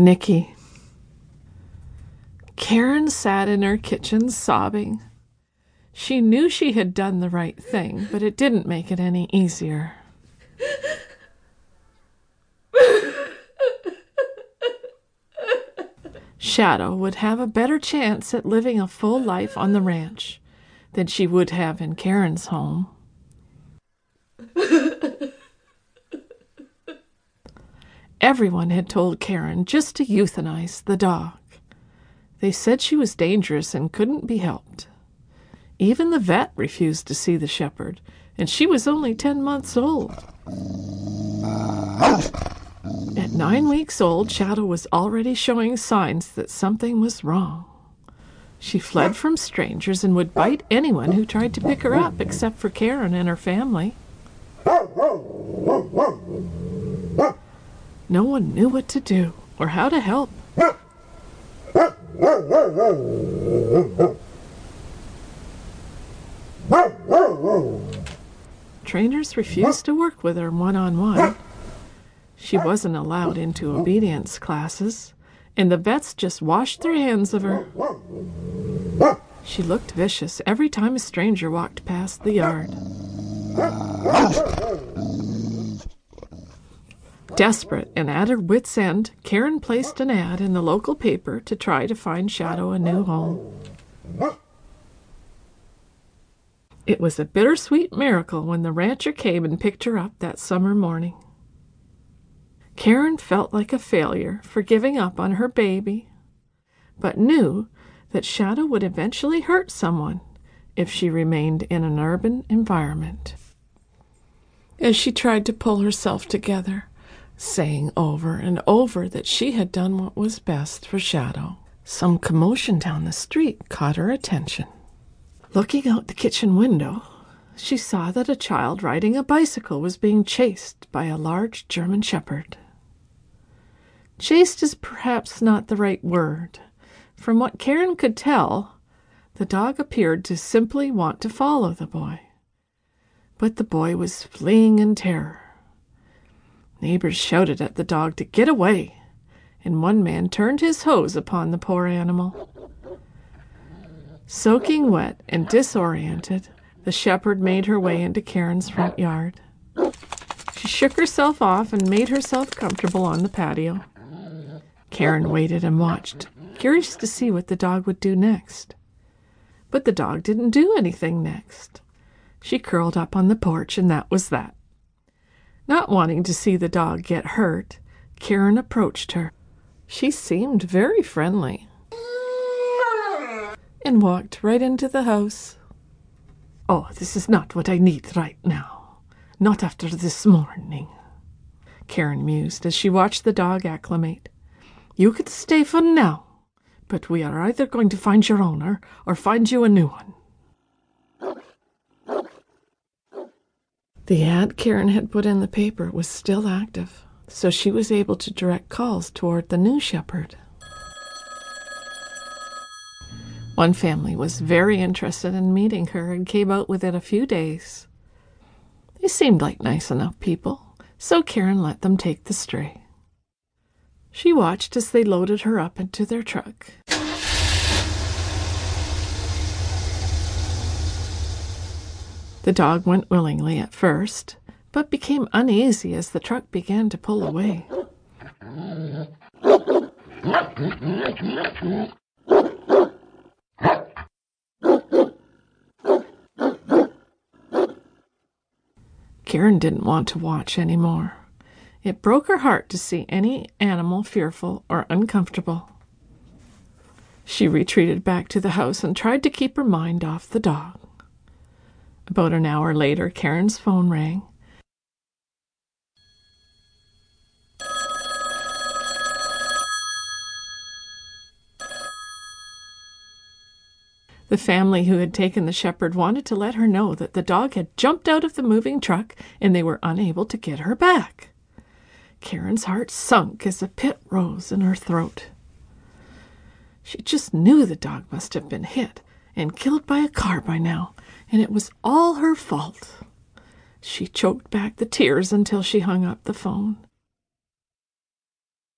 Nicky. Karen sat in her kitchen sobbing. She knew she had done the right thing, but it didn't make it any easier. Shadow would have a better chance at living a full life on the ranch than she would have in Karen's home. Everyone had told Karen just to euthanize the dog. They said she was dangerous and couldn't be helped. Even the vet refused to see the shepherd, and she was only 10 months old. At nine weeks old, Shadow was already showing signs that something was wrong. She fled from strangers and would bite anyone who tried to pick her up, except for Karen and her family. No one knew what to do or how to help. Trainers refused to work with her one on one. She wasn't allowed into obedience classes, and the vets just washed their hands of her. She looked vicious every time a stranger walked past the yard. Desperate and at her wits' end, Karen placed an ad in the local paper to try to find Shadow a new home. It was a bittersweet miracle when the rancher came and picked her up that summer morning. Karen felt like a failure for giving up on her baby, but knew that Shadow would eventually hurt someone if she remained in an urban environment. As she tried to pull herself together, saying over and over that she had done what was best for Shadow, some commotion down the street caught her attention. Looking out the kitchen window, she saw that a child riding a bicycle was being chased by a large German shepherd. Chased is perhaps not the right word. From what Karen could tell, the dog appeared to simply want to follow the boy. But the boy was fleeing in terror. Neighbors shouted at the dog to get away, and one man turned his hose upon the poor animal. Soaking wet and disoriented, the shepherd made her way into Karen's front yard. She shook herself off and made herself comfortable on the patio. Karen waited and watched, curious to see what the dog would do next. But the dog didn't do anything next. She curled up on the porch, and that was that. Not wanting to see the dog get hurt, Karen approached her. She seemed very friendly and walked right into the house. Oh, this is not what I need right now. Not after this morning, Karen mused as she watched the dog acclimate. You could stay for now, but we are either going to find your owner or find you a new one. The ad Karen had put in the paper was still active, so she was able to direct calls toward the new shepherd. One family was very interested in meeting her and came out within a few days. They seemed like nice enough people, so Karen let them take the stray. She watched as they loaded her up into their truck. The dog went willingly at first, but became uneasy as the truck began to pull away. Karen didn't want to watch any more. It broke her heart to see any animal fearful or uncomfortable. She retreated back to the house and tried to keep her mind off the dog. About an hour later, Karen's phone rang. The family who had taken the shepherd wanted to let her know that the dog had jumped out of the moving truck and they were unable to get her back. Karen's heart sunk as a pit rose in her throat. She just knew the dog must have been hit and killed by a car by now, and it was all her fault. She choked back the tears until she hung up the phone.